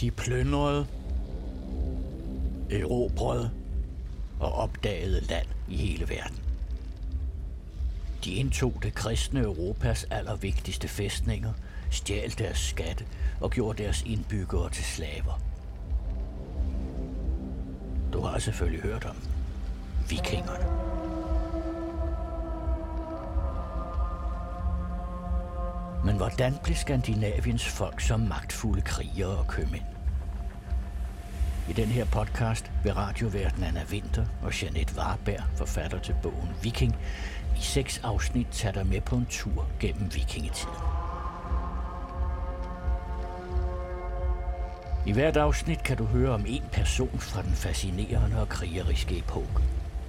De plyndrede, erobrede og opdagede land i hele verden. De indtog det kristne Europas allervigtigste fæstninger, stjal deres skatte og gjorde deres indbyggere til slaver. Du har selvfølgelig hørt om vikingerne. Men hvordan blev Skandinaviens folk som magtfulde krigere og købmænd? I den her podcast vil radioverden Anna Winter og Jeanette Warberg, forfatter til bogen Viking, i seks afsnit tage dig med på en tur gennem vikingetiden. I hvert afsnit kan du høre om en person fra den fascinerende og krigeriske epoke.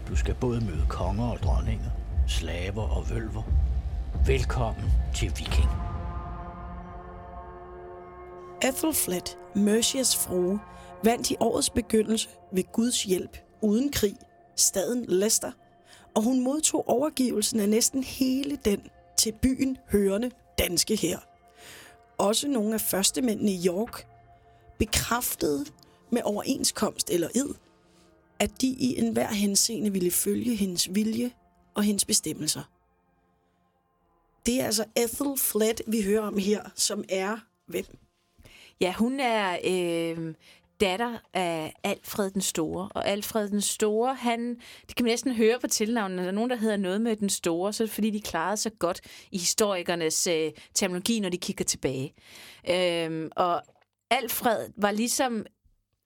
Du skal både møde konger og dronninger, slaver og vølver. Velkommen til Viking. Ethelflaed, Mercias frue, vandt i årets begyndelse ved Guds hjælp uden krig staden Leicester, og hun modtog overgivelsen af næsten hele den til byen hørende danske her. Også nogle af førstemændene i York bekræftede med overenskomst eller ed, at de i enhver henseende ville følge hendes vilje og hendes bestemmelser. Det er altså Ethel Fled, vi hører om her, som er hvem? Ja, hun er øh, datter af Alfred den Store. Og Alfred den Store, han, det kan man næsten høre på tilnavnet, der er nogen, der hedder noget med den Store, så er det fordi, de klarede sig godt i historikernes øh, terminologi, når de kigger tilbage. Øh, og Alfred var ligesom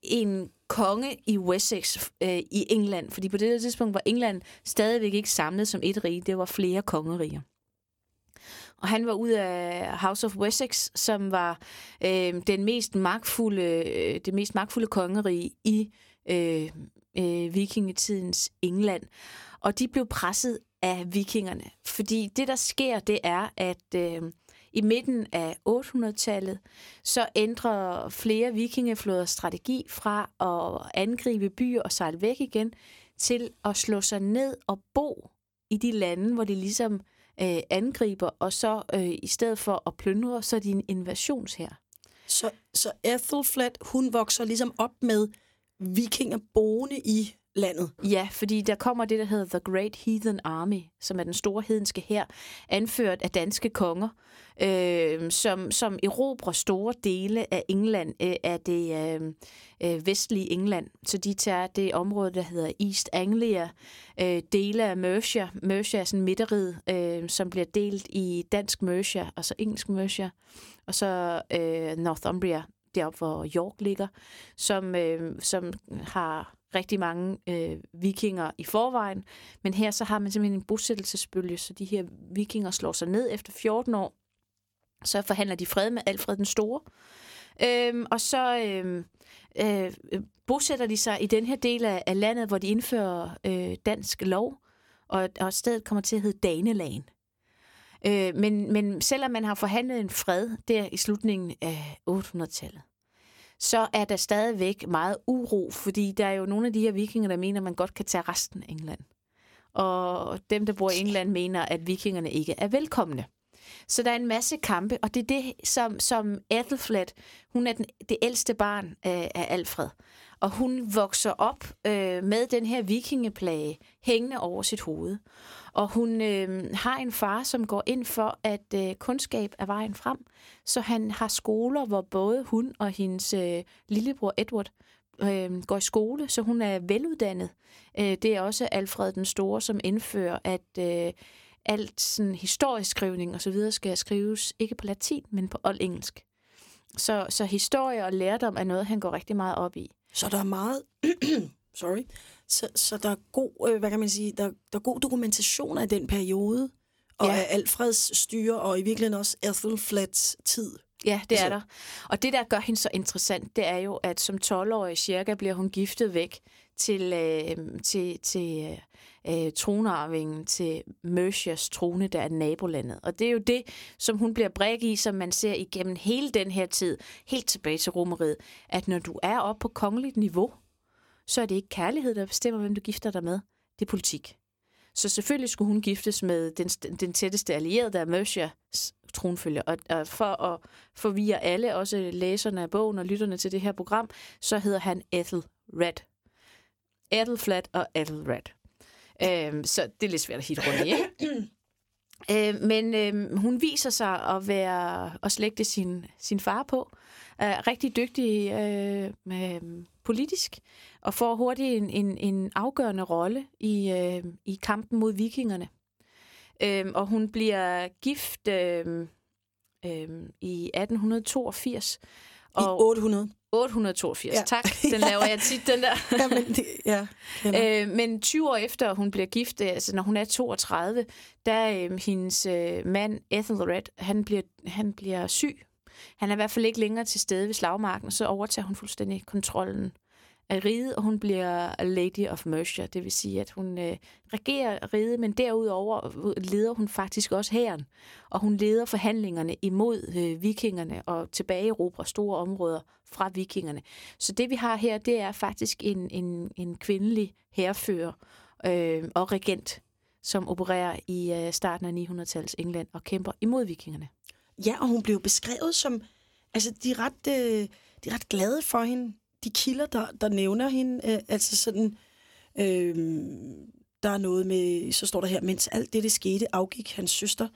en konge i Wessex øh, i England, fordi på det tidspunkt var England stadigvæk ikke samlet som et rige, det var flere kongeriger. Og han var ud af House of Wessex, som var øh, den mest magtfulde, øh, det mest magtfulde kongerige i øh, øh, vikingetidens England. Og de blev presset af vikingerne, fordi det, der sker, det er, at øh, i midten af 800-tallet, så ændrer flere vikingeflåder strategi fra at angribe byer og sejle væk igen, til at slå sig ned og bo i de lande, hvor de ligesom øh, angriber, og så øh, i stedet for at plyndre, så er de en invasions her. Så, så Ethelfled, hun vokser ligesom op med vikinger boende i landet. Ja, fordi der kommer det, der hedder The Great Heathen Army, som er den store hedenske her, anført af danske konger, øh, som, som erobrer store dele af England, øh, af det øh, øh, vestlige England. Så de tager det område, der hedder East Anglia, øh, dele af Mercia. Mercia er sådan midterid, øh, som bliver delt i dansk Mercia, og så engelsk Mercia, og så øh, Northumbria, deroppe hvor York ligger, som, øh, som har rigtig mange øh, vikinger i forvejen. Men her så har man simpelthen en bosættelsesbølge, så de her vikinger slår sig ned efter 14 år. Så forhandler de fred med Alfred den Store. Øhm, og så øhm, øh, bosætter de sig i den her del af, af landet, hvor de indfører øh, dansk lov, og, og stedet kommer til at hedde Danelagen. Øh, men, men selvom man har forhandlet en fred der i slutningen af 800-tallet, så er der stadigvæk meget uro, fordi der er jo nogle af de her vikinger, der mener, at man godt kan tage resten af England. Og dem, der bor i England, mener, at vikingerne ikke er velkomne. Så der er en masse kampe, og det er det, som, som Ethelfled, hun er den, det ældste barn af, af Alfred. Og hun vokser op øh, med den her vikingeplage hængende over sit hoved. Og hun øh, har en far, som går ind for, at øh, kundskab er vejen frem. Så han har skoler, hvor både hun og hendes øh, lillebror Edward øh, går i skole, så hun er veluddannet. Øh, det er også Alfred den Store, som indfører, at øh, alt sådan historieskrivning og så videre skal skrives ikke på latin, men på old engelsk. Så, så historie og lærdom er noget, han går rigtig meget op i. Så der er meget... sorry. Så, så der er god, øh, hvad kan man sige, der, der er god dokumentation af den periode, og ja. af Alfreds styre, og i virkeligheden også Ethelfleds tid. Ja, det altså. er der. Og det, der gør hende så interessant, det er jo, at som 12-årig cirka bliver hun giftet væk til, øh, til, til øh, tronarvingen til Mercias trone, der er nabolandet. Og det er jo det, som hun bliver bræk i, som man ser igennem hele den her tid, helt tilbage til romeriet, at når du er oppe på kongeligt niveau, så er det ikke kærlighed, der bestemmer, hvem du gifter dig med. Det er politik. Så selvfølgelig skulle hun giftes med den, den tætteste allierede, der er Mercias tronfølger. Og, og for at forvirre alle, også læserne af bogen og lytterne til det her program, så hedder han Ethelred. Ethelflat og Ethelred. Øhm, så det er lidt svært at hitte rundt i, ikke? Øh, men øh, hun viser sig at være at slægte sin, sin far på. Er rigtig dygtig øh, med, politisk, og får hurtigt en, en, en afgørende rolle i, øh, i kampen mod vikingerne. Øh, og hun bliver gift øh, øh, i 1882. Og I 800? 882, ja. tak. Den laver jeg tit, den der. ja, men, det, ja, øh, men 20 år efter hun bliver gift, altså når hun er 32, der øh, hendes øh, mand Ethelred, han bliver, han bliver syg. Han er i hvert fald ikke længere til stede ved slagmarken, og så overtager hun fuldstændig kontrollen af riget, og hun bliver Lady of Mercia. Det vil sige, at hun øh, regerer riget, men derudover leder hun faktisk også hæren. Og hun leder forhandlingerne imod øh, vikingerne og tilbage erobrer store områder fra vikingerne. Så det vi har her, det er faktisk en, en, en kvindelig herrefører øh, og regent, som opererer i øh, starten af 900-tallets England og kæmper imod vikingerne. Ja, og hun blev beskrevet som... Altså, de er ret, øh, de er ret glade for hende de kilder, der, der nævner hende, øh, altså sådan, øh, der er noget med, så står der her, mens alt det, det skete, afgik hans søster,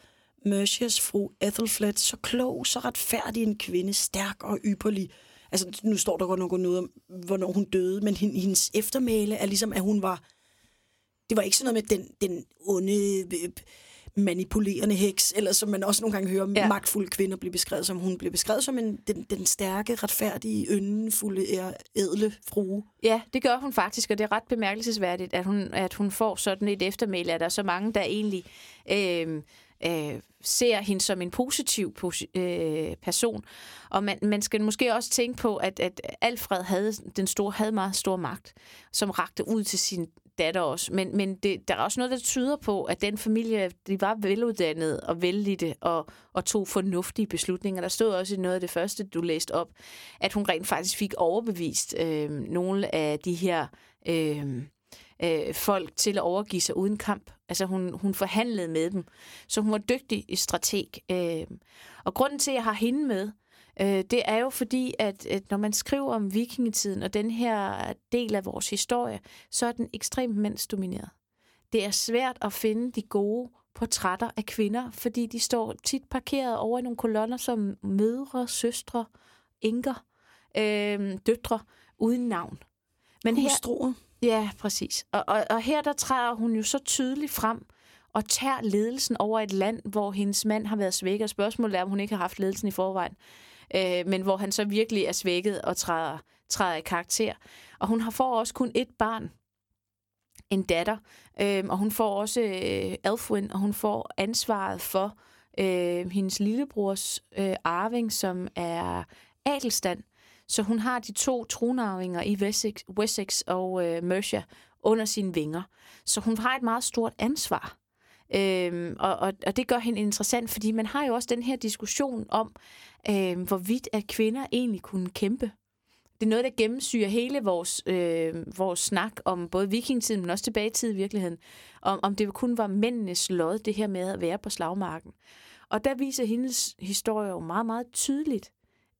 Mercias fru Ethelflaed, så klog, så retfærdig en kvinde, stærk og ypperlig. Altså, nu står der godt nok noget om, hvornår hun døde, men hendes eftermæle er ligesom, at hun var... Det var ikke sådan noget med den, den onde øh, manipulerende heks, eller som man også nogle gange hører ja. magtfulde kvinder blive beskrevet som. Hun bliver beskrevet som en, den, den stærke, retfærdige, yndefulde, ædle frue. Ja, det gør hun faktisk, og det er ret bemærkelsesværdigt, at hun, at hun får sådan et eftermæle, at der er så mange, der egentlig... Øh, øh, ser hende som en positiv posi- øh, person. Og man, man skal måske også tænke på, at, at Alfred havde den store, havde meget stor magt, som rakte ud til sin datter også. Men, men det, der er også noget, der tyder på, at den familie, de var veluddannet og vellidte og, og tog fornuftige beslutninger. Der stod også i noget af det første, du læste op, at hun rent faktisk fik overbevist øh, nogle af de her... Øh, øh, folk til at overgive sig uden kamp. Altså hun, hun forhandlede med dem. Så hun var dygtig i strateg. Øh, og grunden til, at jeg har hende med, øh, det er jo fordi, at, at når man skriver om vikingetiden og den her del af vores historie, så er den ekstremt mandsdomineret. Det er svært at finde de gode portrætter af kvinder, fordi de står tit parkeret over i nogle kolonner som mødre, søstre, enker, øh, døtre, uden navn. Men Hustruer. Her, ja, præcis. Og, og, og her der træder hun jo så tydeligt frem og tager ledelsen over et land, hvor hendes mand har været svækket. Spørgsmålet er, om hun ikke har haft ledelsen i forvejen øh, men hvor han så virkelig er svækket og træder, træder i karakter. Og hun har får også kun et barn, en datter, øh, og hun får også øh, Alfwin, og hun får ansvaret for øh, hendes lillebrors øh, arving, som er Adelstand. Så hun har de to tronarvinger i Wessex, Wessex og øh, Mercia under sine vinger. Så hun har et meget stort ansvar. Øhm, og, og, og det gør hende interessant, fordi man har jo også den her diskussion om, øh, hvorvidt at kvinder egentlig kunne kæmpe. Det er noget, der gennemsyrer hele vores, øh, vores snak om både vikingtiden, men også tilbage i tid i virkeligheden. Om, om det kun var mændenes lod, det her med at være på slagmarken. Og der viser hendes historie jo meget, meget tydeligt,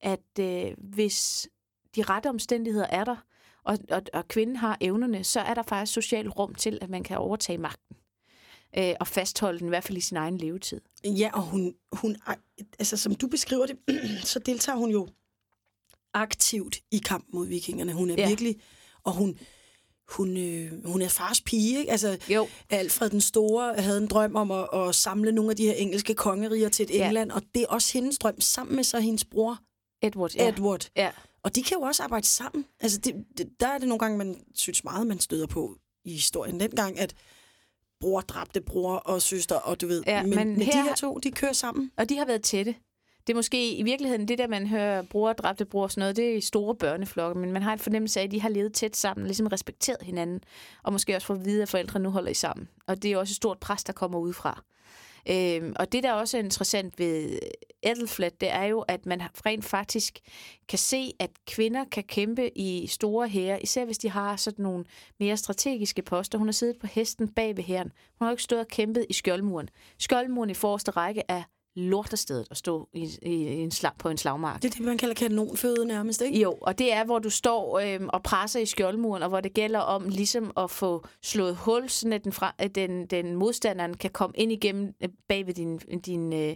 at øh, hvis de rette omstændigheder er der, og, og, og kvinden har evnerne, så er der faktisk social rum til, at man kan overtage magten øh, og fastholde den i hvert fald i sin egen levetid. Ja, og hun, hun altså som du beskriver det, så deltager hun jo aktivt i kamp mod vikingerne. Hun er ja. virkelig, og hun, hun, øh, hun er fars pige. Ikke? Altså, jo. Alfred den Store havde en drøm om at, at samle nogle af de her engelske kongeriger til et ja. England, og det er også hendes drøm, sammen med så hendes bror Edward. Ja. Edward. Ja. Og de kan jo også arbejde sammen. Altså, det, det, der er det nogle gange, man synes meget, man støder på i historien dengang, at bror dræbte bror og søster, og du ved. Ja, men, men, men her, de her to, de kører sammen. Og de har været tætte. Det er måske i virkeligheden det der, man hører bror dræbte bror og sådan noget, det er store børneflokke, men man har en fornemmelse af, at de har levet tæt sammen, og ligesom respekteret hinanden, og måske også fået at vide, at forældre nu holder I sammen. Og det er også et stort pres, der kommer udefra. Øhm, og det, der også er interessant ved øh, Edelflat, det er jo, at man rent faktisk kan se, at kvinder kan kæmpe i store hære, især hvis de har sådan nogle mere strategiske poster. Hun har siddet på hesten bag ved hæren. Hun har ikke stået og kæmpet i skjoldmuren. Skjoldmuren i forreste række er lortestedet at stå i, i, i en slag, på en slagmark. Det er det, man kalder kanonføde nærmest, ikke? Jo, og det er, hvor du står øh, og presser i skjoldmuren, og hvor det gælder om ligesom at få slået hul, så at den, fra, at den, den modstanderen kan komme ind igennem øh, bag ved din, din, øh,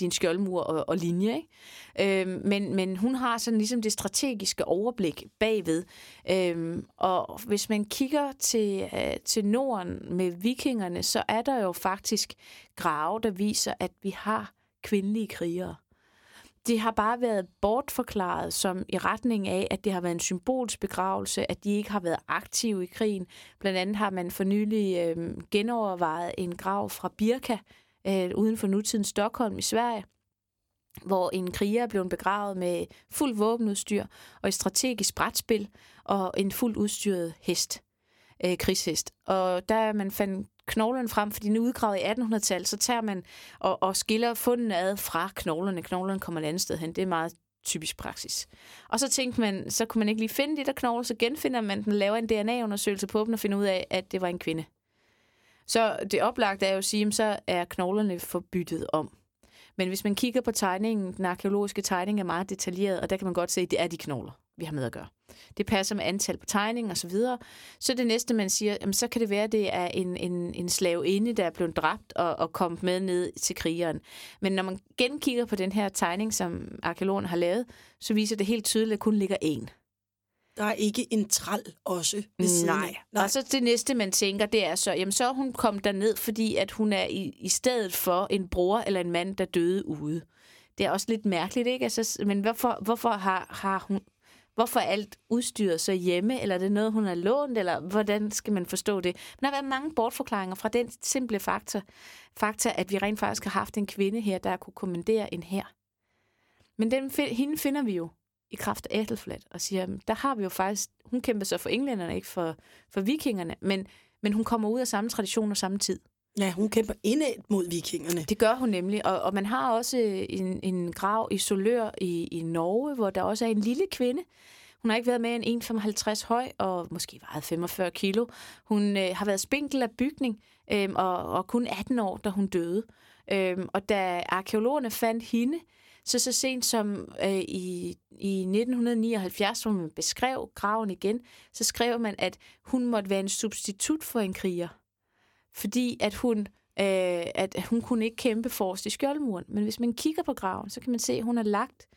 din skjoldmur og, og linje. Ikke? Øhm, men, men hun har sådan ligesom det strategiske overblik bagved. Øhm, og hvis man kigger til, øh, til Norden med vikingerne, så er der jo faktisk grave, der viser, at vi har kvindelige krigere. Det har bare været bortforklaret som i retning af, at det har været en symbolsk begravelse, at de ikke har været aktive i krigen. Blandt andet har man for nylig øh, genovervejet en grav fra Birka, øh, uden for nutiden Stockholm i Sverige, hvor en kriger er blevet begravet med fuld våbenudstyr og et strategisk brætspil og en fuldt udstyret hest, øh, krigshest. Og der man fandt knoglerne frem, fordi den er udgravet i 1800-tallet, så tager man og, og skiller fundene ad fra knoglerne. Knoglerne kommer et andet sted hen. Det er meget typisk praksis. Og så tænkte man, så kunne man ikke lige finde de der knogler, så genfinder man den, laver en DNA-undersøgelse på dem og finder ud af, at det var en kvinde. Så det oplagte er jo at sige, så er knoglerne forbyttet om. Men hvis man kigger på tegningen, den arkeologiske tegning er meget detaljeret, og der kan man godt se, at det er de knogler, vi har med at gøre. Det passer med antal på tegningen osv. Så, så det næste, man siger, jamen, så kan det være, at det er en, en, en slaveinde, der er blevet dræbt og, og kommet med ned til krigeren. Men når man genkigger på den her tegning, som arkeologen har lavet, så viser det helt tydeligt, at kun ligger én. Der er ikke en tral også ved siden Nej. Nej. Og så det næste, man tænker, det er så, jamen så er hun kommet derned, fordi at hun er i, i stedet for en bror eller en mand, der døde ude. Det er også lidt mærkeligt, ikke? Altså, men hvorfor, hvorfor har, har hun, hvorfor alt udstyret så hjemme, eller er det noget, hun har lånt, eller hvordan skal man forstå det? Men der har været mange bortforklaringer fra den simple fakta, fakta at vi rent faktisk har haft en kvinde her, der kunne kommandere en her. Men den, hende finder vi jo i kraft af Æthelfladt og siger, der har vi jo faktisk, hun kæmper så for englænderne, ikke for, for vikingerne, men, men hun kommer ud af samme tradition og samme tid. Ja, hun kæmper indad mod vikingerne. Det gør hun nemlig, og, og man har også en, en grav i Solør i, i Norge, hvor der også er en lille kvinde. Hun har ikke været mere end 1,55 høj og måske vejet 45 kilo. Hun øh, har været spinkel af bygning øh, og, og kun 18 år, da hun døde. Øh, og da arkeologerne fandt hende, så så sent som øh, i, i 1979, hvor man beskrev graven igen, så skrev man, at hun måtte være en substitut for en kriger. Fordi at hun, øh, at hun kunne ikke kæmpe forrest i skjoldmuren. Men hvis man kigger på graven, så kan man se, at hun er lagt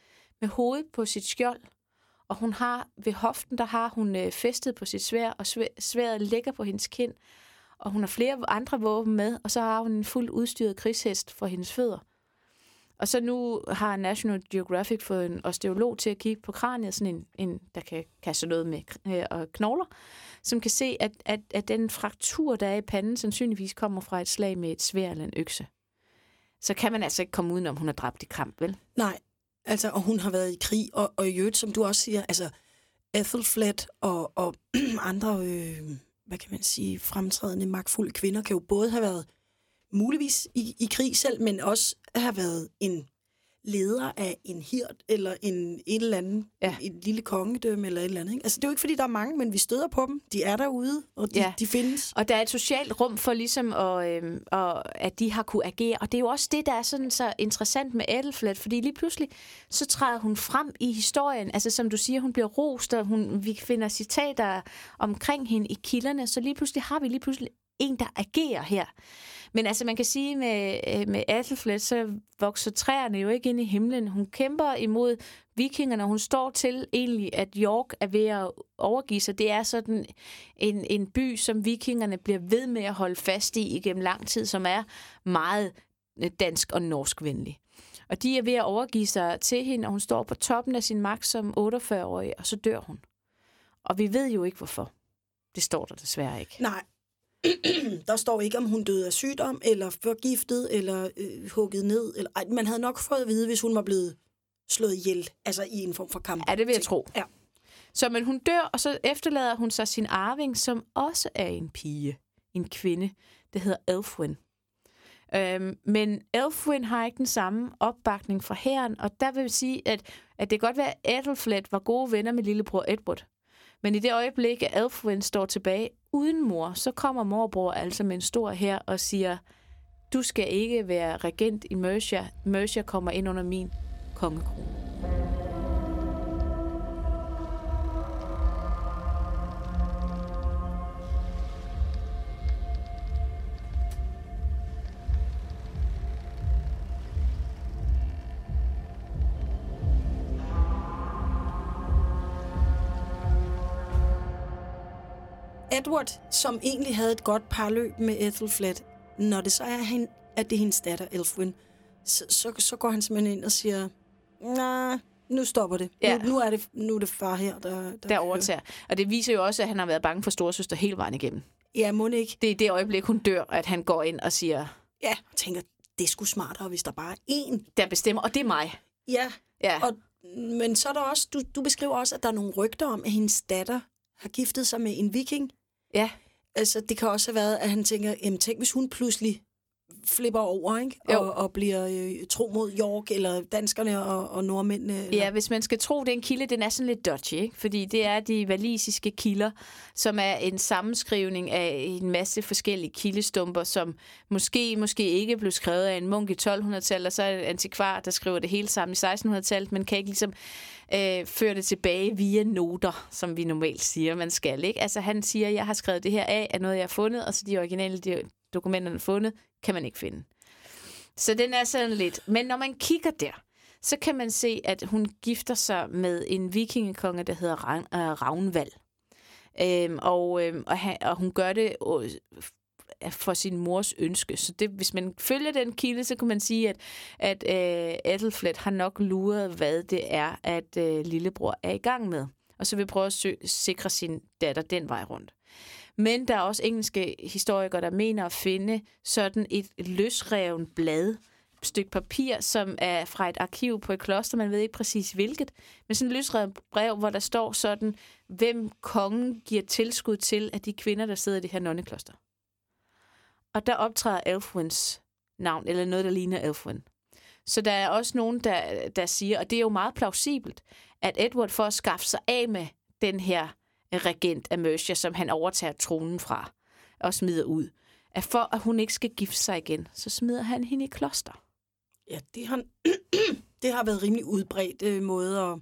med hovedet på sit skjold. Og hun har ved hoften, der har hun øh, festet på sit svær, og sværet ligger på hendes kind. Og hun har flere andre våben med, og så har hun en fuldt udstyret krigshest for hendes fødder. Og så nu har National Geographic fået en osteolog til at kigge på kraniet, sådan en, en der kan kaste noget med øh, og knogler, som kan se, at, at, at den fraktur, der er i panden, sandsynligvis kommer fra et slag med et svær eller en økse. Så kan man altså ikke komme udenom, hun er dræbt i kamp, vel? Nej, altså, og hun har været i krig, og, og i øvrigt, som du også siger, altså, Ethelflaed og, og andre, øh, hvad kan man sige, fremtrædende magtfulde kvinder, kan jo både have været muligvis i, i krig selv, men også have været en leder af en hirt, eller en, et eller andet, ja. et lille kongedømme, eller et eller andet. Ikke? Altså, det er jo ikke, fordi der er mange, men vi støder på dem. De er derude, og de, ja. de findes. Og der er et socialt rum for ligesom, at, øh, og, at de har kunne agere. Og det er jo også det, der er sådan så interessant med Edelflat, fordi lige pludselig, så træder hun frem i historien. Altså, som du siger, hun bliver rost, og hun, vi finder citater omkring hende i kilderne, så lige pludselig har vi lige pludselig en, der agerer her. Men altså, man kan sige, med, øh, med Athelflaed, så vokser træerne jo ikke ind i himlen. Hun kæmper imod vikingerne, hun står til egentlig, at York er ved at overgive sig. Det er sådan en, en by, som vikingerne bliver ved med at holde fast i igennem lang tid, som er meget øh, dansk og norsk venlig. Og de er ved at overgive sig til hende, og hun står på toppen af sin magt som 48-årig, og så dør hun. Og vi ved jo ikke, hvorfor. Det står der desværre ikke. Nej, der står ikke, om hun døde af sygdom, eller forgiftet, eller øh, hugget ned. Eller, ej, man havde nok fået at vide, hvis hun var blevet slået ihjel, altså i en form for kamp. Ja, det vil jeg tro. Ja. Så men hun dør, og så efterlader hun sig sin arving, som også er en pige, en kvinde, det hedder Elfwin. Øhm, men Elfwin har ikke den samme opbakning fra herren, og der vil sige, at, at det kan godt være, at Ethelflaed var gode venner med lillebror Edward. Men i det øjeblik, at Elfwin står tilbage uden mor, så kommer morbror altså med en stor her og siger, du skal ikke være regent i Mercia. Mercia kommer ind under min kongekrone. Edward, som egentlig havde et godt parløb med Ethelfled, når det så er, hende, at det er hendes datter, Elfwin, så, så, så går han simpelthen ind og siger, nej, nu stopper det. Ja. Nu, nu, er det. nu er det far her, der, der, Der overtager. Og det viser jo også, at han har været bange for storsøster hele vejen igennem. Ja, må ikke. Det er i det øjeblik, hun dør, at han går ind og siger, Ja, jeg tænker, det er sgu smartere, hvis der bare er én. der bestemmer, og det er mig. Ja, Ja. og, men så er der også, du, du beskriver også, at der er nogle rygter om, at hendes datter har giftet sig med en viking. Ja, Altså, det kan også have været, at han tænker, jamen tænk, hvis hun pludselig flipper over, ikke? Jo. Og, og bliver øh, tro mod York, eller danskerne og, og nordmændene. Eller... Ja, hvis man skal tro, den kilde, den er sådan lidt dodgy, ikke? fordi det er de valisiske kilder, som er en sammenskrivning af en masse forskellige kildestumper, som måske, måske ikke blev skrevet af en munk i 1200-tallet, og så er det en antikvar, der skriver det hele sammen i 1600-tallet, men kan ikke ligesom øh, føre det tilbage via noter, som vi normalt siger, man skal. Ikke? Altså han siger, jeg har skrevet det her af, af noget, jeg har fundet, og så de originale de dokumenterne fundet, kan man ikke finde. Så den er sådan lidt... Men når man kigger der, så kan man se, at hun gifter sig med en vikingekonge, der hedder Ravn, øh, Ravnvald. Øhm, og, øhm, og, han, og hun gør det øh, for sin mors ønske. Så det, hvis man følger den kilde, så kan man sige, at, at øh, Ethelfled har nok luret, hvad det er, at øh, lillebror er i gang med. Og så vil prøve at sø- sikre sin datter den vej rundt. Men der er også engelske historikere, der mener at finde sådan et løsreven blad, et stykke papir, som er fra et arkiv på et kloster, man ved ikke præcis hvilket, men sådan et løsrevet brev, hvor der står sådan, hvem kongen giver tilskud til af de kvinder, der sidder i det her nonnekloster. Og der optræder Elfwins navn, eller noget, der ligner Elfwin. Så der er også nogen, der, der siger, og det er jo meget plausibelt, at Edward for at skaffe sig af med den her regent af Mercia, som han overtager tronen fra og smider ud, at for at hun ikke skal gifte sig igen, så smider han hende i kloster. Ja, det har, det har været rimelig udbredt øh, måde at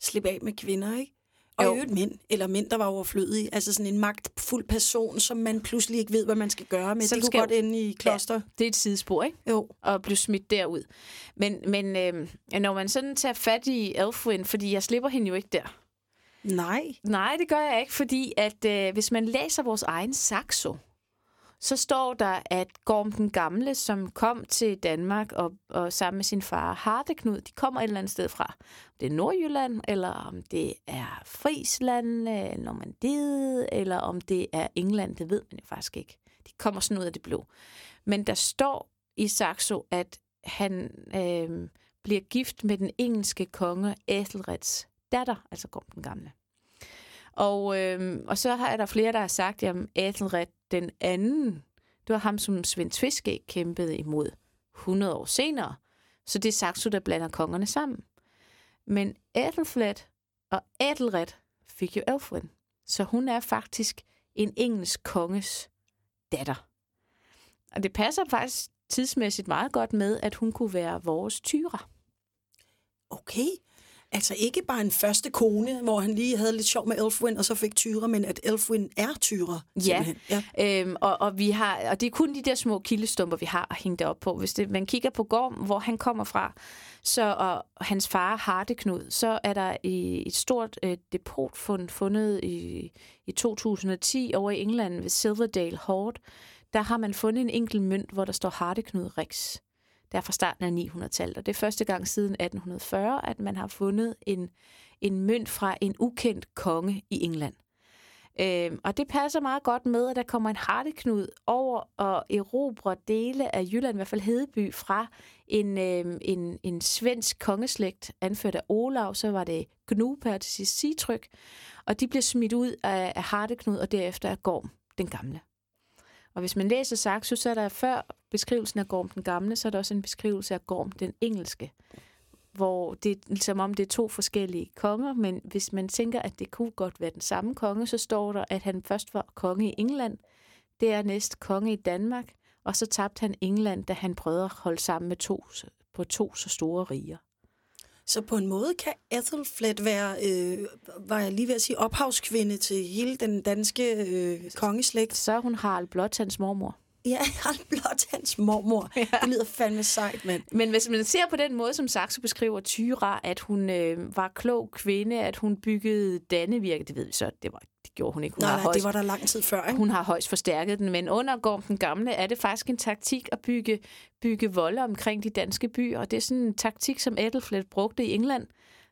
slippe af med kvinder, ikke? Og Jo. i øvrigt mænd, eller mænd, der var overflødige. Altså sådan en magtfuld person, som man pludselig ikke ved, hvad man skal gøre med. Som det kunne skal- godt ende i kloster. Det er et sidespor, ikke? Jo. Og blive smidt derud. Men, men øh, når man sådan tager fat i Elfwin, fordi jeg slipper hende jo ikke der. Nej. Nej, det gør jeg ikke, fordi at øh, hvis man læser vores egen Saxo, så står der, at Gorm den Gamle, som kom til Danmark og, og sammen med sin far Hardeknud, de kommer et eller andet sted fra. Om det er Nordjylland, eller om det er Friesland, Normandiet, eller om det er England, det ved man jo faktisk ikke. De kommer sådan ud af det blå. Men der står i Saxo, at han øh, bliver gift med den engelske konge Ethelreds datter, altså Gorm den Gamle. Og, øh, og så har der flere, der har sagt, at Æthelred den anden, det var ham, som Svend Tviske kæmpede imod 100 år senere. Så det er Saxo, der blander kongerne sammen. Men Ethelfled og Æthelred fik jo Elfwin. Så hun er faktisk en engelsk konges datter. Og det passer faktisk tidsmæssigt meget godt med, at hun kunne være vores tyre. Okay. Altså ikke bare en første kone, hvor han lige havde lidt sjov med Elfwin, og så fik tyre, men at Elfwin er tyre. Ja, ja. Øhm, og, og, vi har, og det er kun de der små kildestumper, vi har at hænge det op på. Hvis det, man kigger på Gorm, hvor han kommer fra, så, og hans far Hardeknud, så er der et stort øh, depotfund fundet i, i 2010 over i England ved Silverdale Hoard. Der har man fundet en enkelt mønt, hvor der står Hardeknud Rex. Det er fra starten af 900-tallet, og det er første gang siden 1840, at man har fundet en, en mønt fra en ukendt konge i England. Øhm, og det passer meget godt med, at der kommer en hardeknud over og erobrer dele af Jylland, i hvert fald Hedeby, fra en, øhm, en, en svensk kongeslægt, anført af Olav, så var det Gnuper til sidst Sigtryk, og de bliver smidt ud af, af hardeknud, og derefter af Gorm, den gamle. Og hvis man læser Saxo, så er der før beskrivelsen af Gorm den gamle, så er der også en beskrivelse af Gorm den engelske, hvor det er som om det er to forskellige konger, men hvis man tænker, at det kunne godt være den samme konge, så står der, at han først var konge i England, dernæst konge i Danmark, og så tabte han England, da han prøvede at holde sammen med to, på to så store riger. Så på en måde kan Ethelflaed være, øh, var jeg lige ved at sige, ophavskvinde til hele den danske øh, kongeslægt. Så er hun Harald Blot, hans mormor. Ja, Harald Blot, hans mormor. Ja. Det lyder fandme sejt, mand. Men hvis man ser på den måde, som Saxo beskriver Tyra, at hun øh, var klog kvinde, at hun byggede Dannevirke, det ved vi så, det, var, det gjorde hun ikke. Hun nej, har nej, højst, det var der lang tid før, ikke? Hun har højst forstærket den, men under Gorm den Gamle er det faktisk en taktik at bygge, bygge volde omkring de danske byer, og det er sådan en taktik, som Ethelflaed brugte i England,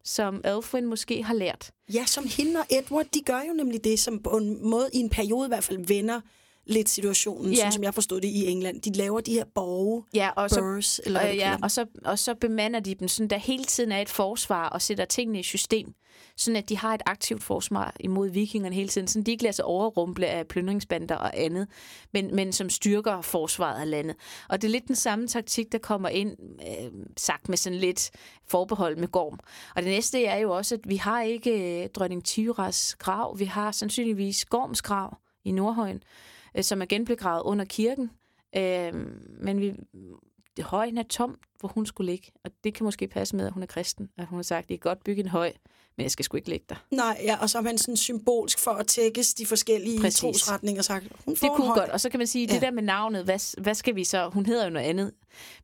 som Elfwin måske har lært. Ja, som hende og Edward, de gør jo nemlig det, som på en måde i en periode i hvert fald vender lidt situationen, ja. sådan som jeg forstod det i England. De laver de her borge, ja, og så, burrs, eller øh, ja, og så, og så bemander de dem, sådan der hele tiden er et forsvar og sætter tingene i system, sådan at de har et aktivt forsvar imod vikingerne hele tiden, sådan de ikke lader sig overrumple af plyndringsbander og andet, men, men som styrker forsvaret af landet. Og det er lidt den samme taktik, der kommer ind, øh, sagt med sådan lidt forbehold med Gorm. Og det næste er jo også, at vi har ikke øh, dronning Tyras grav, vi har sandsynligvis Gorms grav i Nordhøjen, øh, som igen blev gravet under kirken. Øh, men vi, det højen er tom, hvor hun skulle ligge. Og det kan måske passe med, at hun er kristen. At hun har sagt, at det er godt bygge en høj, men jeg skal sgu ikke ligge der. Nej, ja, og så har man sådan symbolsk for at tækkes de forskellige Præcis. trosretninger sagt, hun får Det kunne høj. godt, og så kan man sige, ja. det der med navnet, hvad, hvad skal vi så? Hun hedder jo noget andet.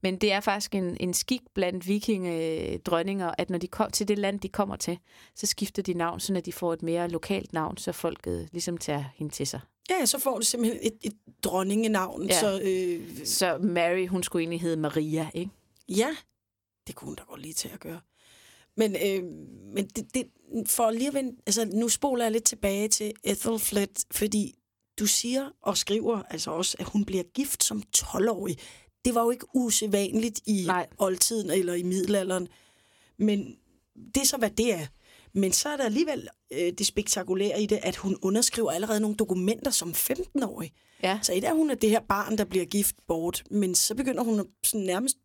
Men det er faktisk en, en skik blandt vikingedronninger, at når de kom til det land, de kommer til, så skifter de navn, så de får et mere lokalt navn, så folket ligesom tager hende til sig. Ja, så får du simpelthen et, et dronningenavn. Ja. Så, øh, Så Mary, hun skulle egentlig hedde Maria, ikke? ja, det kunne hun da godt lige til at gøre. Men, øh, men det, det, for lige at vende, altså nu spoler jeg lidt tilbage til Ethelflaed, fordi du siger og skriver altså også, at hun bliver gift som 12-årig. Det var jo ikke usædvanligt i Nej. oldtiden eller i middelalderen. Men det er så, hvad det er. Men så er der alligevel øh, det spektakulære i det, at hun underskriver allerede nogle dokumenter som 15-årig. Ja. Så et er, hun er det her barn, der bliver gift bort, men så begynder hun at sådan nærmest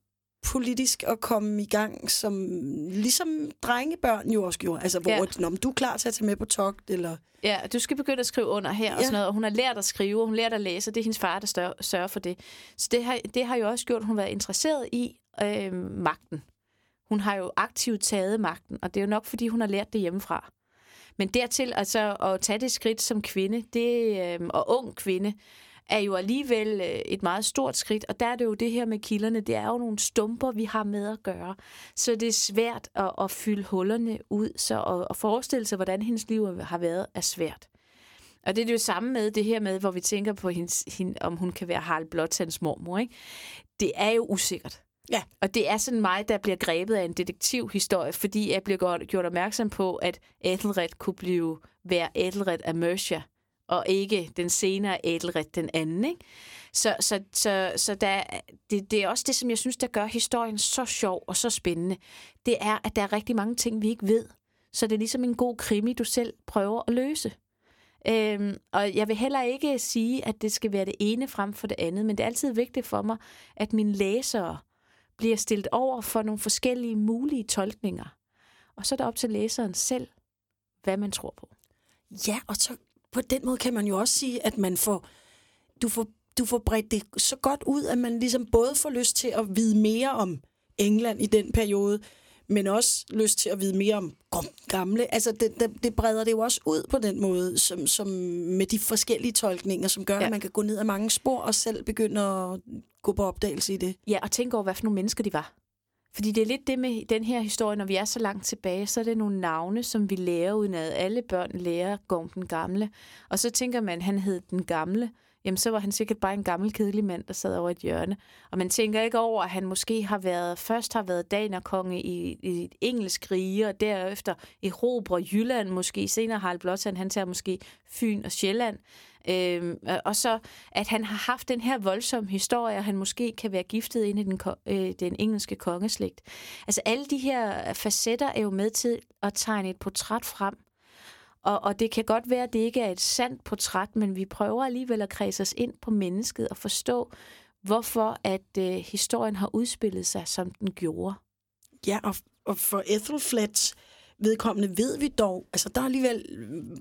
politisk at komme i gang, som ligesom drengebørn jo også gjorde. Altså, hvor Ja. Nå, men du er klar til at tage med på togt, eller... Ja, du skal begynde at skrive under her og Ja. sådan noget. Og hun har lært at skrive, og hun har lært at læse, og det er hendes far, der stør, sørger for det. Så det har, det har jo også gjort, at hun har været interesseret i øh, magten. Hun har jo aktivt taget magten, og det er jo nok, fordi hun har lært det hjemmefra. Men dertil altså, at tage det skridt som kvinde, det, øh, og ung kvinde, er jo alligevel øh, et meget stort skridt, og der er det jo det her med kilderne, det er jo nogle stumper, vi har med at gøre. Så det er svært at, at fylde hullerne ud, så at, at forestille sig, hvordan hendes liv har været, er svært. Og det er det jo samme med det her med, hvor vi tænker på, hendes, hende, om hun kan være Harald Blåtands mormor. Ikke? Det er jo usikkert. Ja. Og det er sådan mig, der bliver grebet af en detektivhistorie, fordi jeg bliver gjort, gjort opmærksom på, at Ethelred kunne blive være Ethelred af Mercia, og ikke den senere Ethelred den anden. Ikke? Så, så, så, så der, det, det er også det, som jeg synes, der gør historien så sjov og så spændende. Det er, at der er rigtig mange ting, vi ikke ved. Så det er ligesom en god krimi, du selv prøver at løse. Øhm, og jeg vil heller ikke sige, at det skal være det ene frem for det andet, men det er altid vigtigt for mig, at mine læsere bliver stillet over for nogle forskellige mulige tolkninger. Og så er det op til læseren selv, hvad man tror på. Ja, og så på den måde kan man jo også sige, at man får, du får, du får bredt det så godt ud, at man ligesom både får lyst til at vide mere om England i den periode, men også lyst til at vide mere om gamle. Altså, det, det, det breder det jo også ud på den måde, som, som med de forskellige tolkninger, som gør, Ja. at man kan gå ned ad mange spor og selv begynde at gå på opdagelse i det. Ja, og tænk over, hvad for nogle mennesker de var. Fordi det er lidt det med den her historie, når vi er så langt tilbage, så er det nogle navne, som vi lærer uden at alle børn lærer Gorm den gamle. Og så tænker man, han hed den gamle. Jamen, så var han sikkert bare en gammel, kedelig mand, der sad over et hjørne. Og man tænker ikke over, at han måske har været, først har været danerkonge i, i et engelsk rige, og derefter erobrer Jylland måske. Senere Harald Blåtand, han tager måske Fyn og Sjælland. Øhm, og så, at han har haft den her voldsomme historie, og han måske kan være giftet ind i den, øh, den engelske kongeslægt. Altså alle de her facetter er jo med til at tegne et portræt frem. Og, og det kan godt være, at det ikke er et sandt portræt, men vi prøver alligevel at kredse os ind på mennesket og forstå, hvorfor at øh, historien har udspillet sig, som den gjorde. Ja, og, og for Ethelflads vedkommende ved vi dog, altså der er alligevel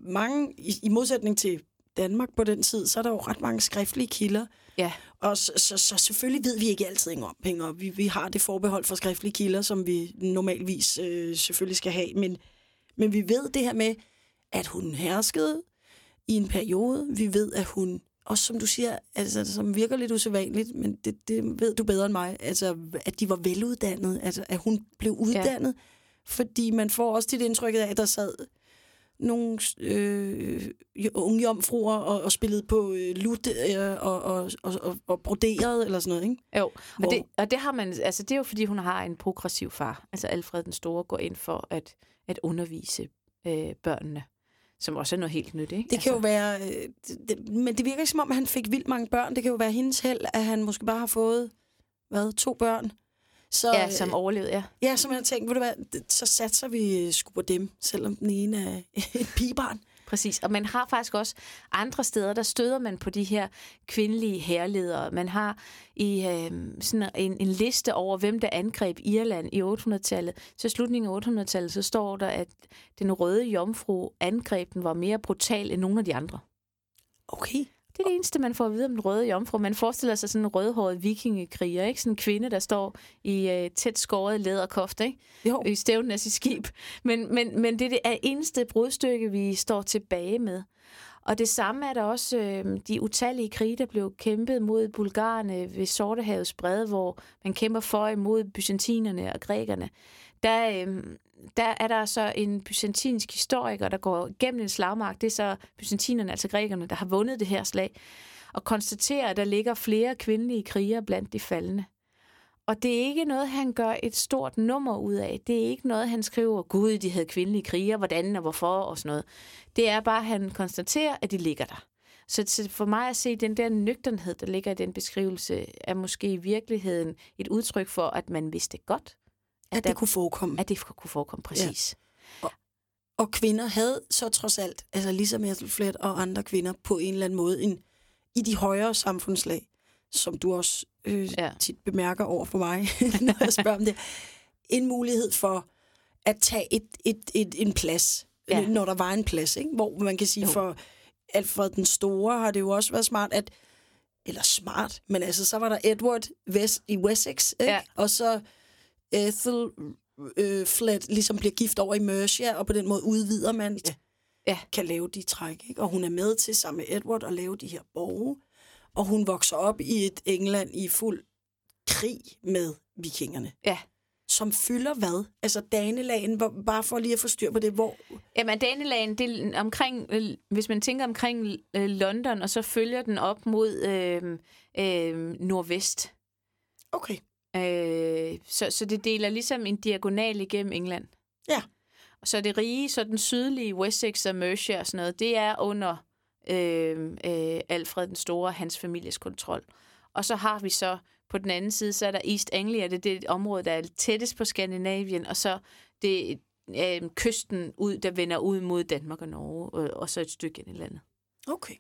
mange, i, i modsætning til Danmark på den tid, så er der jo ret mange skriftlige kilder. Ja. Og så, så, så selvfølgelig ved vi ikke altid om penge, og vi, vi har det forbehold for skriftlige kilder, som vi normalvis øh, selvfølgelig skal have. Men, men vi ved det her med, at hun herskede i en periode. Vi ved, at hun, også som du siger, altså, som virker lidt usædvanligt, men det, det ved du bedre end mig, altså, at de var veluddannede, altså, at hun blev uddannet, ja. fordi man får også det indtryk af, at der sad nogle øh, unge jomfruer og, og spillede på øh, lut øh, og, og, og, og broderet eller sådan noget, ikke? Jo, Hvor... og, det, og det har man, altså det er jo fordi, hun har en progressiv far. Altså Alfred den Store går ind for at, at undervise øh, børnene som også er noget helt nyt, ikke? Det altså. kan jo være... Øh, det, men det virker ikke som om, at han fik vildt mange børn. Det kan jo være hendes held, at han måske bare har fået, hvad, to børn. Så, ja, som overlevede, ja. Ja, som jeg har tænkt, ved du hvad, så satser vi sgu på dem, selvom den ene er et pigebarn. Præcis, og man har faktisk også andre steder, der støder man på de her kvindelige herledere. Man har i øh, sådan en, en liste over, hvem der angreb Irland i 800-tallet. Så slutningen af 800-tallet, så står der, at den røde jomfru angreb den var mere brutal end nogen af de andre. Okay. Det er det eneste, man får at vide om den røde jomfru. Man forestiller sig sådan en rødhåret vikingekriger, ikke? Sådan en kvinde, der står i uh, tæt skåret læderkofte, ikke? Jo. I stævnen af sit skib. Men, men, men det er det eneste brudstykke, vi står tilbage med. Og det samme er der også øh, de utallige krige, der blev kæmpet mod bulgarerne ved Sortehavets brede, hvor man kæmper for imod byzantinerne og grækerne. Der, øh, der er der så en byzantinsk historiker, der går gennem en slagmark. Det er så byzantinerne, altså grækerne, der har vundet det her slag, og konstaterer, at der ligger flere kvindelige krigere blandt de faldende. Og det er ikke noget, han gør et stort nummer ud af. Det er ikke noget, han skriver, gud, de havde kvindelige krigere, hvordan og hvorfor og sådan noget. Det er bare, at han konstaterer, at de ligger der. Så for mig at se, den der nøgternhed, der ligger i den beskrivelse, er måske i virkeligheden et udtryk for, at man vidste godt, at, at det der, kunne forekomme. At det kunne forekomme, præcis. Ja. Og, og kvinder havde så trods alt, altså ligesom Ethelflaed og andre kvinder, på en eller anden måde, en, i de højere samfundslag, som du også øh, ja. tit bemærker over for mig, når jeg spørger om det, en mulighed for at tage et, et, et, en plads, ja. når der var en plads, ikke? hvor man kan sige, jo. for Alfred den Store har det jo også været smart, at eller smart, men altså, så var der Edward West, i Wessex, ikke? Ja. og så Ethel øh, Fled ligesom bliver gift over i Mercia, og på den måde udvider man, ja. Ja. kan lave de træk. Ikke? Og hun er med til sammen med Edward at lave de her borge, og hun vokser op i et England i fuld krig med vikingerne. Ja. Som fylder hvad? Altså Danelagen, bare for lige at få styr på det, hvor... Jamen Danelagen, det er omkring, øh, hvis man tænker omkring øh, London, og så følger den op mod øh, øh, nordvest. Okay. Øh, så, så det deler ligesom en diagonal igennem England. Ja. Så det rige, så den sydlige Wessex og Mercia og sådan noget, det er under øh, øh, Alfred den Store hans families kontrol. Og så har vi så på den anden side, så er der East Anglia, det er det område, der er tættest på Skandinavien, og så det øh, kysten ud, der vender ud mod Danmark og Norge, og, og så et stykke ind i landet. Okay.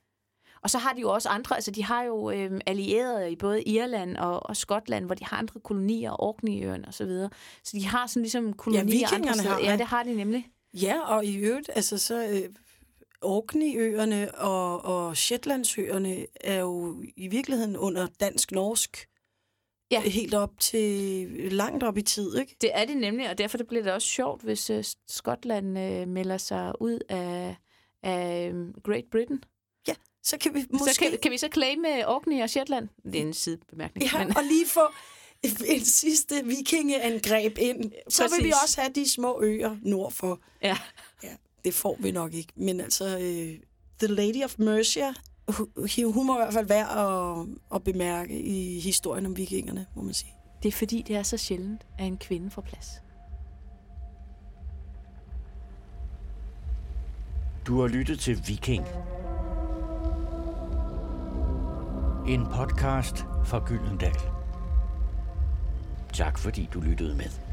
Og så har de jo også andre, altså de har jo øh, allierede i både Irland og, og Skotland, hvor de har andre kolonier, Orkneyøen og så videre. Så de har sådan ligesom kolonier ja, andre steder. Har, ja, det har de nemlig. Ja, og i øvrigt, altså så... Øh, Orkneyøerne og, og Shetlandsøerne er jo i virkeligheden under dansk-norsk ja. helt op til langt op i tid, ikke? Det er det nemlig, og derfor det bliver det også sjovt, hvis uh, Skotland uh, melder sig ud af, af Great Britain. Så kan vi måske... Så kan, kan vi så claime Orkney og Shetland? Det er en sidebemærkning. Ja, men... og lige få en sidste vikingeangreb ind. Så Præcis. vil vi også have de små øer nordfor. Ja. ja. Det får vi nok ikke. Men altså, uh, The Lady of Mercia, hun må i hvert fald være at, at bemærke i historien om vikingerne, må man sige. Det er fordi, det er så sjældent, at en kvinde får plads. Du har lyttet til Viking. En podcast fra Gyldendal. Tak fordi du lyttede med.